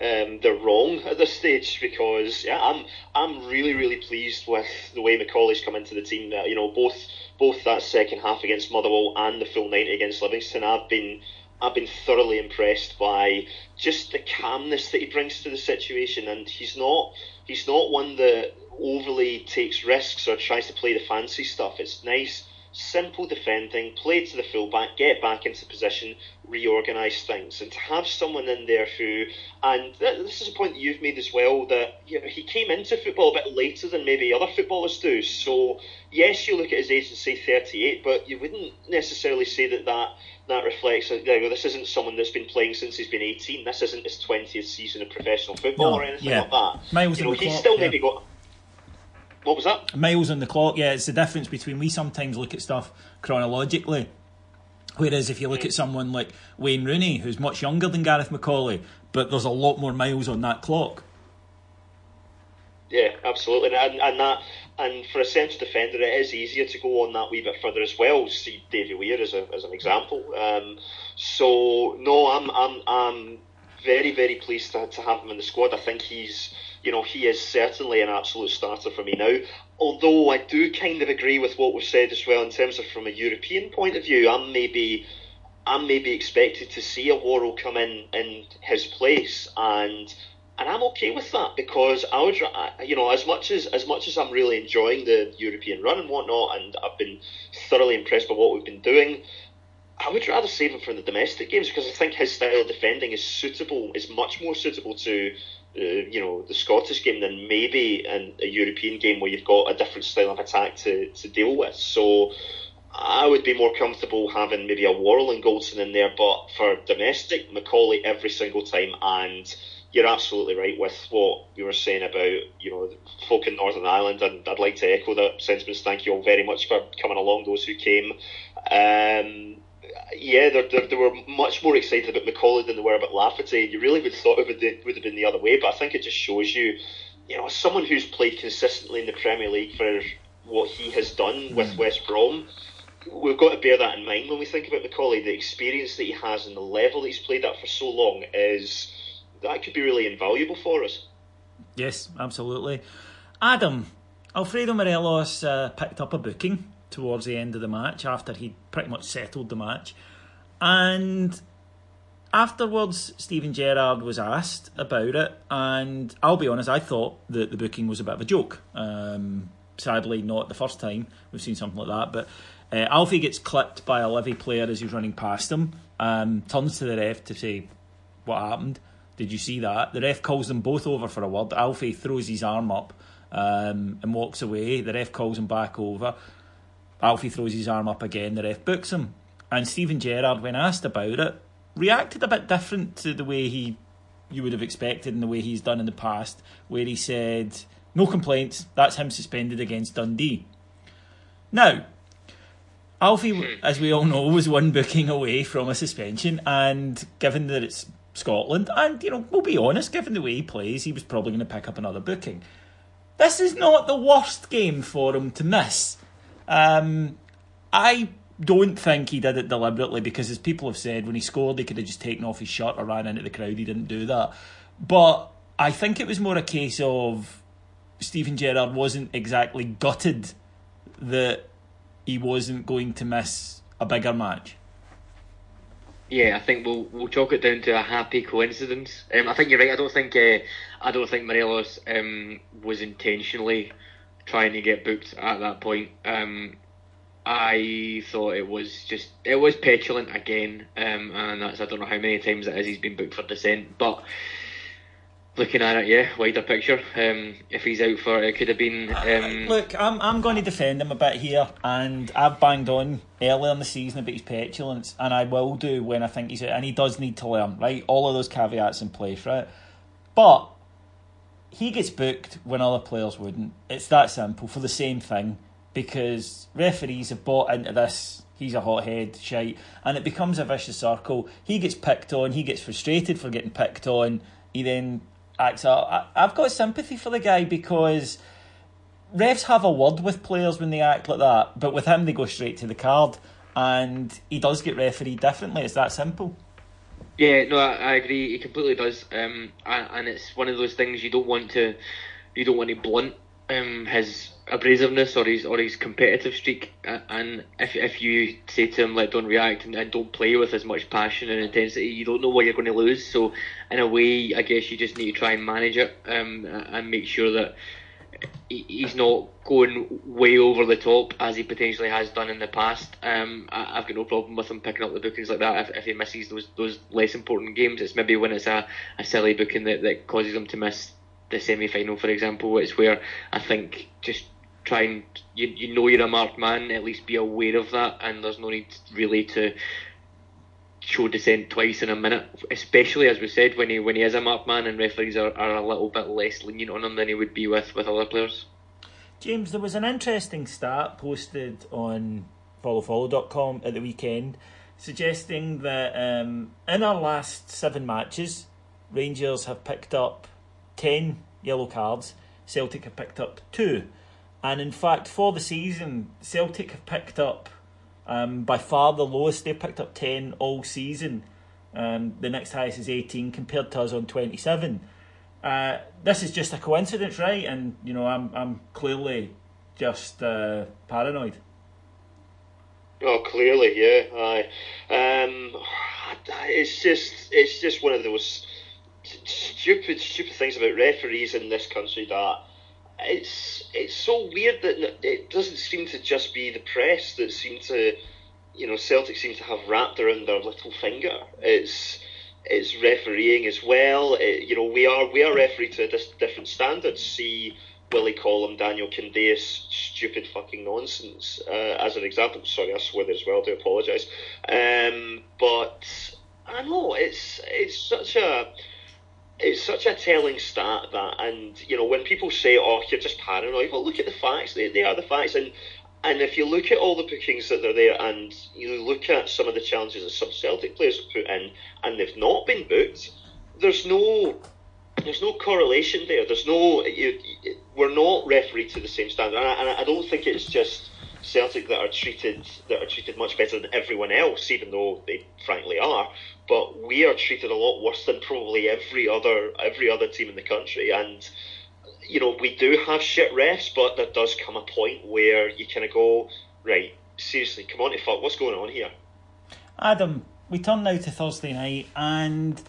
um, they're wrong at this stage because yeah, I'm I'm really really pleased with the way McAuley's come into the team. That you know both both that second half against Motherwell and the full ninety against Livingston, I've been I've been thoroughly impressed by just the calmness that he brings to the situation, and he's not he's not one that overly takes risks or tries to play the fancy stuff. It's nice simple defending, play to the fullback, get back into position, reorganise things. And to have someone in there who, and this is a point that you've made as well, that you know, he came into football a bit later than maybe other footballers do. So, yes, you look at his age and say 38, but you wouldn't necessarily say that that, that reflects, you know, this isn't someone that's been playing since he's been 18. This isn't his 20th season of professional football no, or anything yeah. like that. Miles you know, he's still yeah. maybe got what was that? Miles on the clock. Yeah, it's the difference between we sometimes look at stuff chronologically. Whereas if you look at someone like Wayne Rooney, who's much younger than Gareth McAuley, but there's a lot more miles on that clock. Yeah, absolutely, and, and that and for a central defender, it is easier to go on that wee bit further as well. See Davy Weir as, a, as an example. Um, so no, I'm I'm I'm very very pleased to, to have him in the squad. I think he's you know, he is certainly an absolute starter for me now. Although I do kind of agree with what was said as well in terms of from a European point of view, I'm maybe I'm maybe expected to see a Worrall come in in his place and and I'm okay with that because I would, you know, as much as as much as I'm really enjoying the European run and whatnot, and I've been thoroughly impressed by what we've been doing. I would rather save him for the domestic games because I think his style of defending is suitable, is much more suitable to uh, you know the Scottish game than maybe in a European game where you've got a different style of attack to, to deal with. So I would be more comfortable having maybe a Worrall and Goldson in there, but for domestic, McAuley every single time. And you're absolutely right with what you were saying about you know folk in Northern Ireland, and I'd like to echo that sentiments. Thank you all very much for coming along, those who came. Um, yeah, they were much more excited about McAuley than they were about Lafferty. You really would have thought it would, would have been the other way, but I think it just shows you, you know, someone who's played consistently in the Premier League for what he has done with mm. West Brom. We've got to bear that in mind when we think about McAuley. The experience that he has and the level that he's played at for so long is that could be really invaluable for us. Yes, absolutely. Adam, Alfredo Morelos uh, picked up a booking towards the end of the match after he'd pretty much settled the match. And afterwards, Steven Gerrard was asked about it, and I'll be honest, I thought that the booking was a bit of a joke. Um, sadly, not the first time we've seen something like that, but uh, Alfie gets clipped by a Livy player as he's running past him, um, turns to the ref to say, What happened? Did you see that? The ref calls them both over for a word. Alfie throws his arm up um, and walks away. The ref calls him back over. Alfie throws his arm up again, the ref books him. And Steven Gerrard, when asked about it, reacted a bit different to the way he you would have expected and the way he's done in the past, where he said, No complaints. That's him suspended against Dundee. Now, Alfie, hmm. as we all know, was one booking away from a suspension, and given that it's Scotland, and you know, we'll be honest, given the way he plays, he was probably going to pick up another booking. This is not the worst game for him to miss. Um, I don't think he did it deliberately because, as people have said, when he scored, he could have just taken off his shirt or ran into the crowd. He didn't do that. But I think it was more a case of Steven Gerrard wasn't exactly gutted that he wasn't going to miss a bigger match. Yeah, I think we'll we'll chalk it down to a happy coincidence. Um, I think you're right. I don't think uh, I don't think Morelos um, was intentionally trying to get booked at that point. Um, I thought it was just it was petulant again, um, and that's I don't know how many times is he's been booked for dissent, but looking at it, yeah, wider picture. Um, if he's out for it, could have been. Um, Look, I'm I'm going to defend him a bit here, and I've banged on earlier in the season about his petulance, and I will do when I think he's out, and he does need to learn, right? All of those caveats in place, right? But he gets booked when other players wouldn't. It's that simple for the same thing because referees have bought into this. He's a hothead, shite, and it becomes a vicious circle. He gets picked on. He gets frustrated for getting picked on. He then acts out. I've got sympathy for the guy because refs have a word with players when they act like that, but with him they go straight to the card, and he does get refereed differently. It's that simple. Yeah, no, I, I agree. He completely does, um, and, and it's one of those things you don't want to, you don't want to blunt um, his abrasiveness or his or his competitive streak. And if if you say to him like don't react and, and don't play with as much passion and intensity, you don't know what you're going to lose. So in a way, I guess you just need to try and manage it um, and make sure that he's not going way over the top as he potentially has done in the past. Um, I, have got no problem with him picking up the bookings like that if, if he misses those those less important games. It's maybe when it's a, a silly booking that, that causes him to miss the semi final, for example. It's where I think just try and you, you know you're a marked man, at least be aware of that, and there's no need really to show dissent twice in a minute, especially as we said when he when he is a marked man and referees are, are a little bit less lenient on him than he would be with, with other players. James, there was an interesting stat posted on followfollow.com at the weekend suggesting that um, in our last seven matches, Rangers have picked up 10 yellow cards, Celtic have picked up two. And in fact, for the season, Celtic have picked up um, by far the lowest. They've picked up 10 all season. Um, the next highest is 18 compared to us on 27. Uh, this is just a coincidence, right? And, you know, I'm, I'm clearly just uh, paranoid. Oh, clearly, yeah. Aye. Um, it's just, it's just one of those stupid, stupid things about referees in this country that it's it's so weird that it doesn't seem to just be the press that seem to, you know, Celtic seem to have wrapped around their little finger. It's it's refereeing as well. It, you know, we are we are referee to a different standard. See Willie Collum, Daniel Candeias, stupid fucking nonsense uh, as an example. Sorry, I swear as well. Do apologise. Um, but I know it's it's such a it's such a telling stat that, and you know, when people say, "Oh, you're just paranoid," well, look at the facts. They, they are the facts, and and if you look at all the bookings that are there, and you look at some of the challenges that some Celtic players have put in, and they've not been booked, there's no there's no correlation there. There's no you, we're not refereed to the same standard, and I, and I don't think it's just Celtic that are treated that are treated much better than everyone else, even though they frankly are. But we are treated a lot worse than probably every other every other team in the country, and you know we do have shit refs, but there does come a point where you kind of go, right, seriously, come on to fuck, what's going on here? Adam, we turn now to Thursday night, and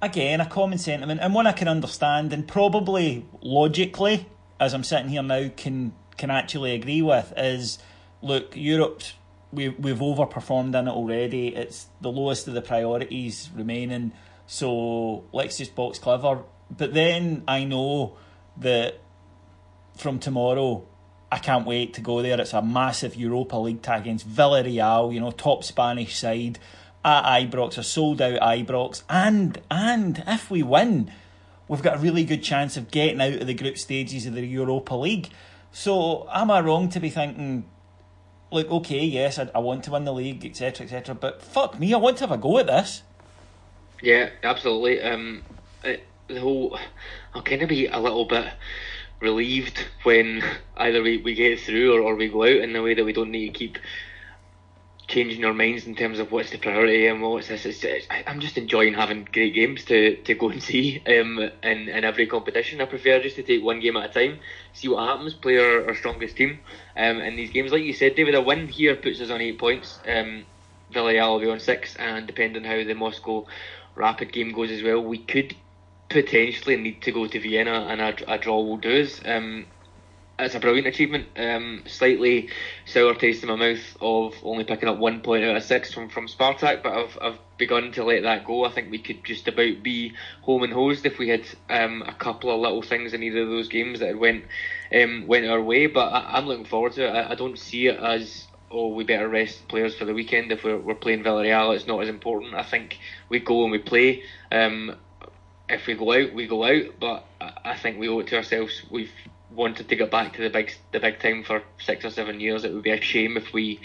again a common sentiment, and one I can understand, and probably logically, as I'm sitting here now, can can actually agree with is look, Europe, we, we've overperformed in it already. It's the lowest of the priorities remaining. So let's just box clever. But then I know that from tomorrow, I can't wait to go there. It's a massive Europa League tie against Villarreal, you know, top Spanish side at Ibrox, a sold out Ibrox. And and if we win, we've got a really good chance of getting out of the group stages of the Europa League. So, am I wrong to be thinking, like, okay, yes, I, I want to win the league, etc., etc., but fuck me, I want to have a go at this. Yeah, absolutely. Um, it, the whole, I'll kind of be a little bit relieved when either we, we get through or, or we go out in the way that we don't need to keep changing our minds in terms of what's the priority and what's this. It's, it's, I'm just enjoying having great games to, to go and see um, in, in every competition. I prefer just to take one game at a time, see what happens, play our, our strongest team um, in these games. Like you said, David, a win here puts us on eight points. Um, Villarreal will be on six, and depending on how the Moscow Rapid game goes as well, we could potentially need to go to Vienna, and a, a draw will do us. Um, it's a brilliant achievement. Um, slightly sour taste in my mouth of only picking up one point out of six from, from Spartak, but I've, I've begun to let that go. I think we could just about be home and hosed if we had um, a couple of little things in either of those games that went um, went our way. But I, am looking forward to it. I, I, don't see it as oh we better rest players for the weekend if we're, we're playing Villarreal. It's not as important. I think we go and we play. Um, if we go out, we go out. But I think we owe it to ourselves. We've wanted to get back to the big the big time for six or seven years. It would be a shame if we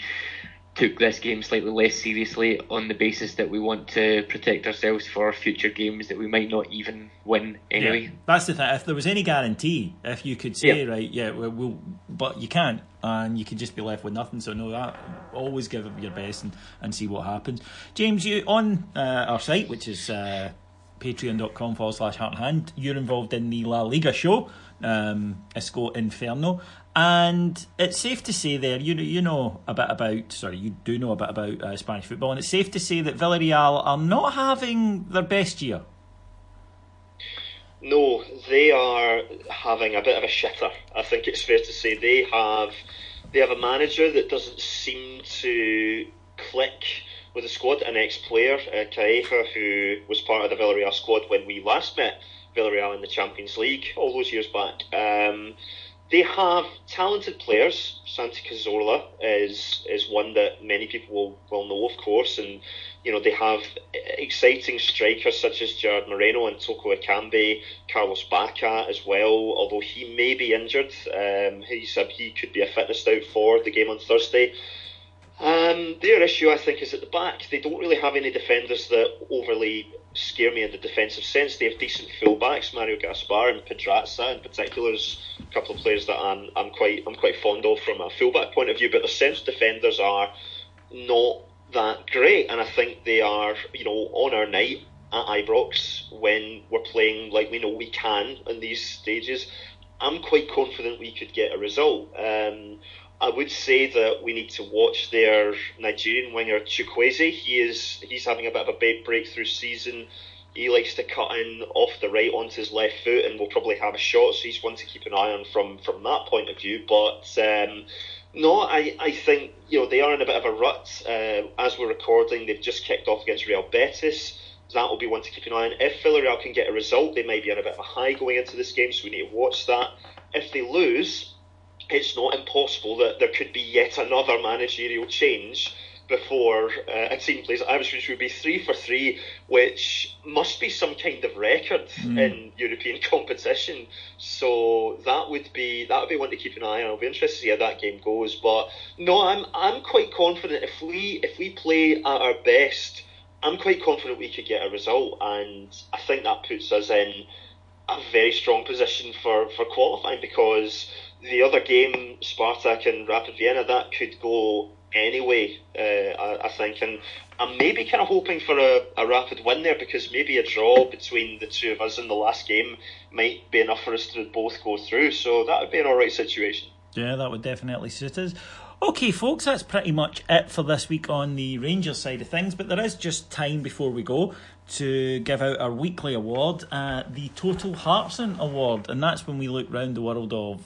took this game slightly less seriously on the basis that we want to protect ourselves for future games that we might not even win anyway. Yeah, that's the thing. If there was any guarantee, if you could say, yeah. right, yeah, we'll, we'll, but you can't, and you could just be left with nothing. So no, that always give it your best and, and see what happens. James, you on uh, our site, which is uh, patreon.com forward slash heart and hand, you're involved in the La Liga show um, Esco Inferno. And it's safe to say there, you know, you know a bit about, sorry, you do know a bit about uh, Spanish football, and it's safe to say that Villarreal are not having their best year. No, they are having a bit of a shitter. I think it's fair to say they have they have a manager that doesn't seem to click with the squad. An ex-player, uh, Calleja, who was part of the Villarreal squad when we last met, Villarreal in the Champions League all those years back. Um, they have talented players. Santi Cazorla is is one that many people will, will know, of course, and you know they have exciting strikers such as Gerard Moreno and Toko Ekambi, Carlos Bacca as well. Although he may be injured, um, he's a, he could be a fitness out for the game on Thursday. Um, their issue, I think, is at the back. They don't really have any defenders that overly scare me in the defensive sense. They have decent fullbacks, Mario Gaspar and Pedraza in particular is a couple of players that I'm I'm quite I'm quite fond of from a fullback point of view. But the centre defenders are not that great, and I think they are you know on our night at Ibrox when we're playing like we know we can in these stages. I'm quite confident we could get a result. Um, I would say that we need to watch their Nigerian winger Chukwueze. He is he's having a bit of a big breakthrough season. He likes to cut in off the right onto his left foot and will probably have a shot. So he's one to keep an eye on from from that point of view. But um, no, I, I think you know they are in a bit of a rut. Uh, as we're recording, they've just kicked off against Real Betis. That will be one to keep an eye on. If Villarreal can get a result, they may be on a bit of a high going into this game, so we need to watch that. If they lose, it's not impossible that there could be yet another managerial change before uh, a team plays Irish, which would be three for three, which must be some kind of record mm. in European competition. So that would be that would be one to keep an eye on. I'll be interested to see how that game goes. But no, I'm I'm quite confident if we if we play at our best, I'm quite confident we could get a result, and I think that puts us in a very strong position for for qualifying because the other game, Spartak and Rapid Vienna, that could go anyway, uh, I, I, think. And I'm maybe kind of hoping for a, a rapid win there because maybe a draw between the two of us in the last game might be enough for us to both go through. So that would be an alright situation. Yeah, that would definitely suit us. Okay, folks, that's pretty much it for this week on the Rangers side of things, but there is just time before we go to give out our weekly award, uh, the Total Hartson Award, and that's when we look round the world of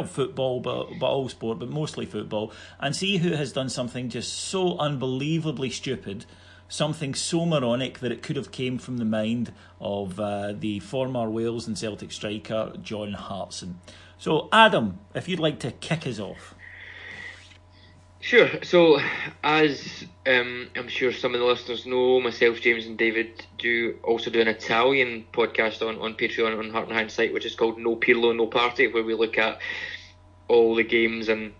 well, football, but but all sport, but mostly football, and see who has done something just so unbelievably stupid, something so moronic that it could have came from the mind of uh, the former Wales and Celtic striker John Hartson. So, Adam, if you'd like to kick us off. Sure. So, as um, I'm sure some of the listeners know, myself, James, and David do also do an Italian podcast on, on Patreon on Heart and Hindsight, which is called No Pirlo, No Party, where we look at all the games and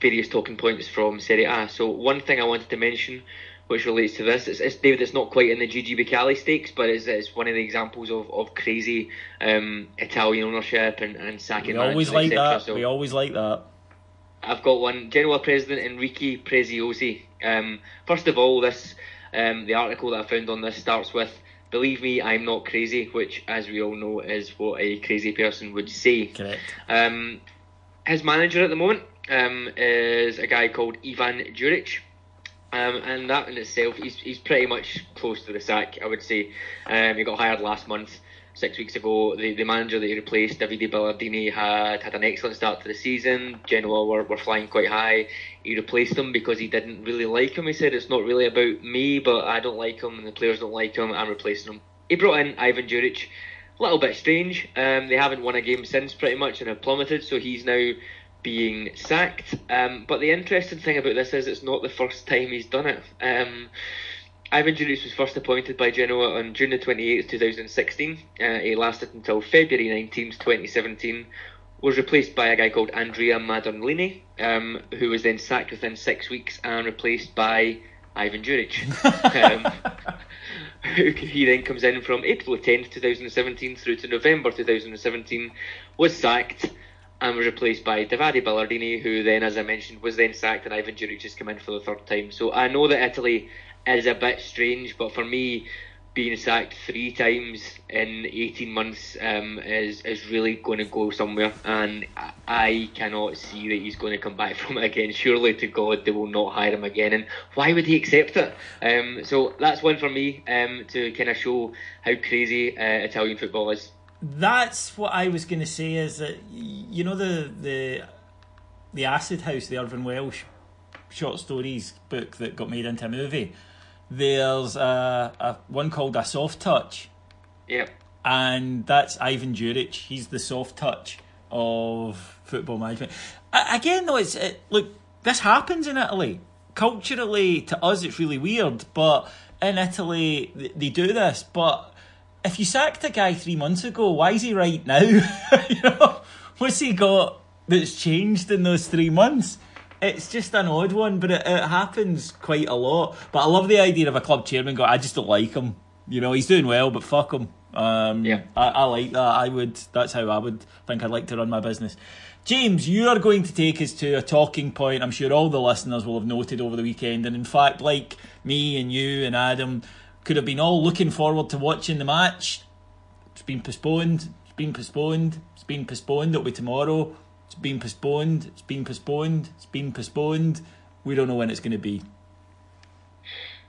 various talking points from Serie A. So, one thing I wanted to mention, which relates to this, it's, it's David. It's not quite in the Gigi Becali stakes, but it's, it's one of the examples of, of crazy um, Italian ownership and, and sacking. We always like that. So, we always like that. I've got one. Genoa president Enrico Preziosi. Um, first of all, this um, the article that I found on this starts with "Believe me, I'm not crazy," which, as we all know, is what a crazy person would say. Correct. Um, his manager at the moment um, is a guy called Ivan Juric. Um, and that in itself, he's, he's pretty much close to the sack, I would say. Um, he got hired last month six weeks ago, the, the manager that he replaced, Davide Ballardini, had had an excellent start to the season. Genoa were, were flying quite high. He replaced him because he didn't really like him. He said, It's not really about me, but I don't like him and the players don't like him. I'm replacing him. He brought in Ivan Juric. A little bit strange. Um, they haven't won a game since, pretty much, and have plummeted, so he's now being sacked. Um, but the interesting thing about this is it's not the first time he's done it. Um, Ivan Juric was first appointed by Genoa on June the 28th, 2016. Uh, he lasted until February 19th, 2017. Was replaced by a guy called Andrea Mandorlini, um, who was then sacked within six weeks and replaced by Ivan Juric. um, he then comes in from April 10th, 2017 through to November 2017, was sacked and was replaced by Davide Ballardini, who then, as I mentioned, was then sacked, and Ivan Juric has come in for the third time. So I know that Italy is a bit strange, but for me, being sacked three times in 18 months um, is is really going to go somewhere, and I cannot see that he's going to come back from it again. Surely to God, they will not hire him again, and why would he accept it? Um, so that's one for me um, to kind of show how crazy uh, Italian football is. That's what I was going to say. Is that you know the the the Acid House, the Irvine Welsh short stories book that got made into a movie there's a, a one called a soft touch. Yep. And that's Ivan Juric. He's the soft touch of football management. again, though, it's it, look. This happens in Italy. Culturally, to us, it's really weird, but in Italy, they do this. But if you sacked a guy three months ago, why is he right now? you know, what's he got that's changed in those three months? It's just an odd one, but it, it, happens quite a lot. But I love the idea of a club chairman going, I just don't like him. You know, he's doing well, but fuck him. Um, yeah, I, I like that. I would. That's how I would think I'd like to run my business. James, you are going to take us to a talking point. I'm sure all the listeners will have noted over the weekend, and in fact, like me and you and Adam, could have been all looking forward to watching the match. It's been postponed. It's been postponed. It's been postponed. It'll be tomorrow. It's been postponed. It's been postponed. It's been postponed. We don't know when it's going to be.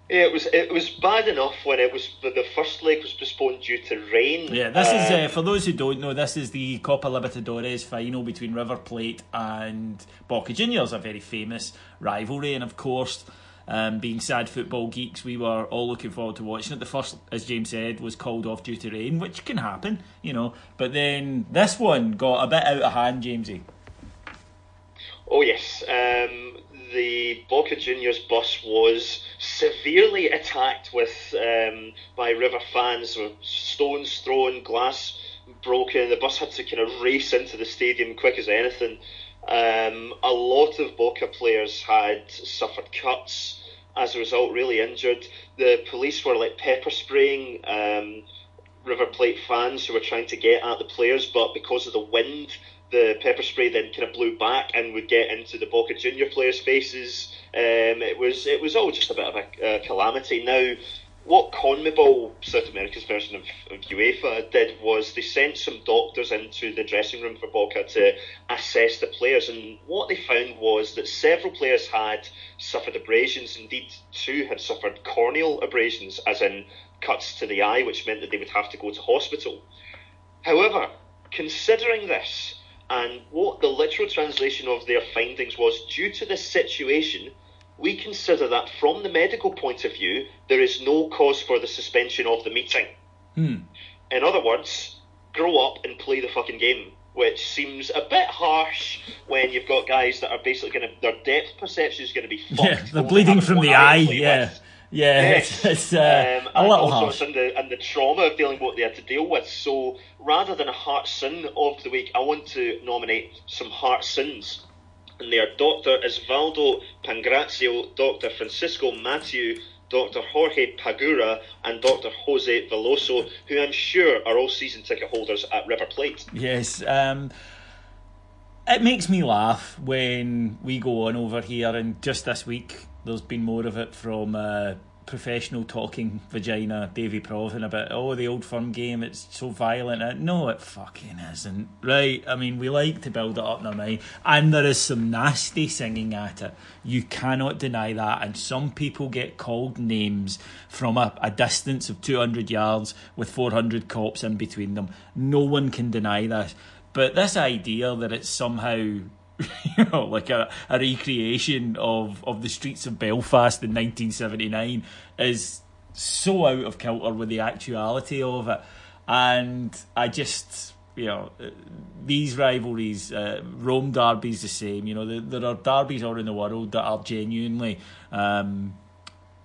Yeah, it was it was bad enough when it was the first leg was postponed due to rain. Yeah, this uh, is uh, for those who don't know. This is the Copa Libertadores final between River Plate and Boca Juniors, a very famous rivalry, and of course um, being sad football geeks, we were all looking forward to watching it. The first, as James said, was called off due to rain, which can happen, you know. But then this one got a bit out of hand, Jamesy. Oh yes, um, the Boca Juniors bus was severely attacked with um, by River fans, with stones thrown, glass broken. The bus had to kind of race into the stadium quick as anything. Um, a lot of Boca players had suffered cuts as a result, really injured. The police were like pepper spraying um, River Plate fans who were trying to get at the players, but because of the wind, the pepper spray then kind of blew back and would get into the Boca Junior players' faces. Um, it was it was all just a bit of a calamity. Now, what CONMEBOL, South America's version of, of, UEFA, did was they sent some doctors into the dressing room for Boca to assess the players, and what they found was that several players had suffered abrasions. Indeed, two had suffered corneal abrasions, as in cuts to the eye, which meant that they would have to go to hospital. However, considering this, and what the literal translation of their findings was, due to this situation, we consider that from the medical point of view, there is no cause for the suspension of the meeting. Hmm. In other words, grow up and play the fucking game. which seems a bit harsh when you've got guys that are basically going to their depth perception is going to be fucked. Yeah, they're bleeding from the eye. Yeah. With. Yeah, yes. it's, it's uh, um, a little harsh. And the, and the trauma of dealing with what they had to deal with. So rather than a Hartson of the week, I want to nominate some Hartsons. And they are Dr. Osvaldo Pangrazio, Dr. Francisco Matthew, Dr. Jorge Pagura, and Dr. Jose Veloso, who I'm sure are all season ticket holders at River Plate. Yes. Um, it makes me laugh when we go on over here, and just this week there's been more of it from uh, professional talking vagina Davy Provan about oh the old firm game it's so violent. Uh, no, it fucking isn't. Right? I mean, we like to build it up in our mind, and there is some nasty singing at it. You cannot deny that, and some people get called names from a, a distance of 200 yards with 400 cops in between them. No one can deny this. But this idea that it's somehow you know, like a, a recreation of, of the streets of Belfast in 1979 is so out of kilter with the actuality of it. And I just, you know, these rivalries, uh, Rome derby's the same. You know, there, there are derbies all in the world that are genuinely um,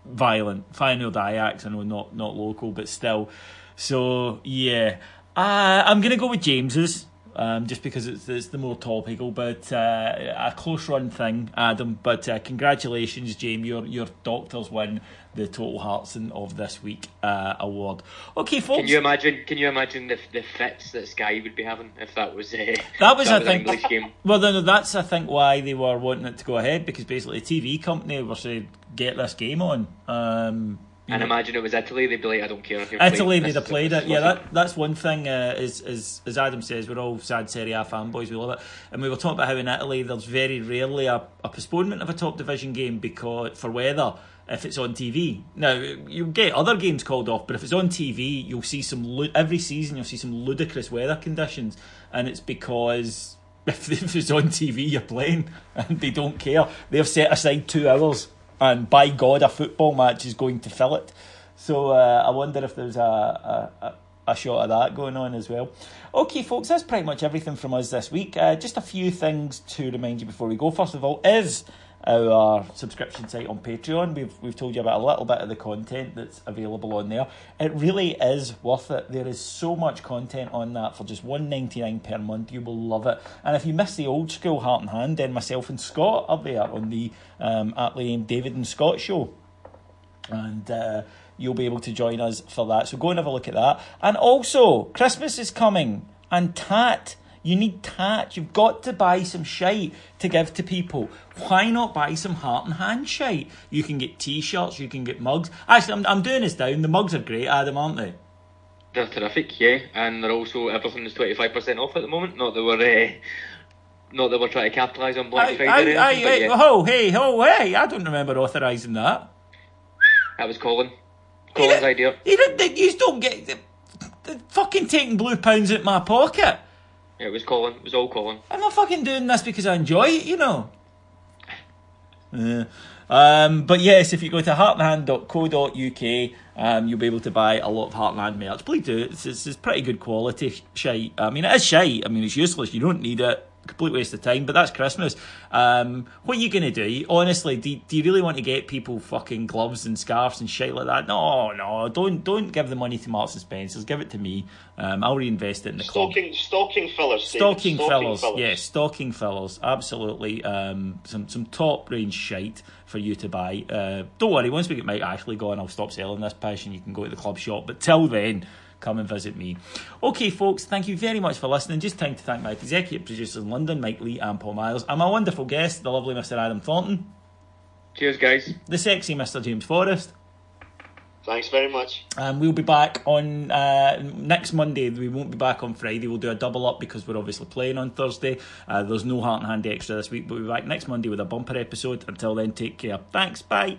violent. Final Ajax, I know not, not local, but still. So, yeah. Uh, I'm going to go with James's um, just because it's, it's the more topical, but uh, a close run thing, Adam. But uh, congratulations, James, your your doctors win the Total Hartson of this week uh, award. Okay, folks. Can you imagine? Can you imagine the the fits that Sky would be having if that was uh, that was that I think English game? Well, no, that's I think why they were wanting it to go ahead because basically the TV company were saying get this game on. Um, and imagine it was Italy, they'd be like, I don't care Italy, they'd have played it. Yeah, that, that's one thing. Uh, is, is as Adam says, we're all sad Serie A fanboys. We love it, and we were talking about how in Italy there's very rarely a, a postponement of a top division game because for weather if it's on TV. Now you get other games called off, but if it's on TV, you'll see some every season you'll see some ludicrous weather conditions, and it's because if, if it's on TV you're playing and they don't care. They've set aside two hours and by God, a football match is going to fill it. So uh, I wonder if there's a, a, a shot of that going on as well. Okay, folks, that's pretty much everything from us this week. Uh, just a few things to remind you before we go. First of all, is our subscription site on Patreon. We've we've told you about a little bit of the content that's available on there. It really is worth it. There is so much content on that for just one ninety nine per month. You will love it. And if you miss the old school Heart and Hand, then myself and Scott are there on the um, aptly named David and Scott show, and. Uh, you'll be able to join us for that. So go and have a look at that. And also, Christmas is coming, and Tat you need tat. You've got to buy some shite to give to people. Why not buy some heart and hand shite? You can get t-shirts, you can get mugs. Actually, I'm, I'm doing this down. The mugs are great, Adam, aren't they? They're terrific, yeah, and they're also everything is twenty five percent off at the moment. Not that we're, uh, not that we're trying to capitalise on Black Friday. I, I, I, yeah. Oh, hey, oh, hey! I don't remember authorising that. That was Colin. Colin's idea. You don't, you don't get the, the fucking taking blue pounds out my pocket. It was Colin. It was all Colin. I'm not fucking doing this because I enjoy it, you know. Yeah. Um, but yes, if you go to heartland.co.uk, um, you'll be able to buy a lot of Heartland merch. Please do. It's, it's, it's pretty good quality shite. I mean, it is shite. I mean, it's useless. You don't need it complete waste of time, but that's Christmas. Um, what are you going to do? Honestly, do, do you really want to get people fucking gloves and scarves and shit like that? No, no, don't don't give the money to Marks and Spencers. Give it to me. Um, I'll reinvest it in the stocking, club. Stocking fillers. Stocking, stocking fillers. fillers. Yes, stocking fillers. Absolutely. Um, some some top range shite for you to buy. Uh, don't worry. Once we get Mike Ashley going, I'll stop selling this passion. you can go to the club shop. But till then come and visit me. Okay, folks, thank you very much for listening. Just time to thank my executive producers in London, Mike Lee and Paul Miles, and my wonderful guest, the lovely Mr. Adam Thornton. Cheers, guys. The sexy Mr. James Forrest. Thanks very much. Um, we'll be back on uh, next Monday. We won't be back on Friday. We'll do a double up because we're obviously playing on Thursday. Uh, there's no Heart and Hand extra this week, but we'll be back next Monday with a bumper episode. Until then, take care. Thanks. Bye.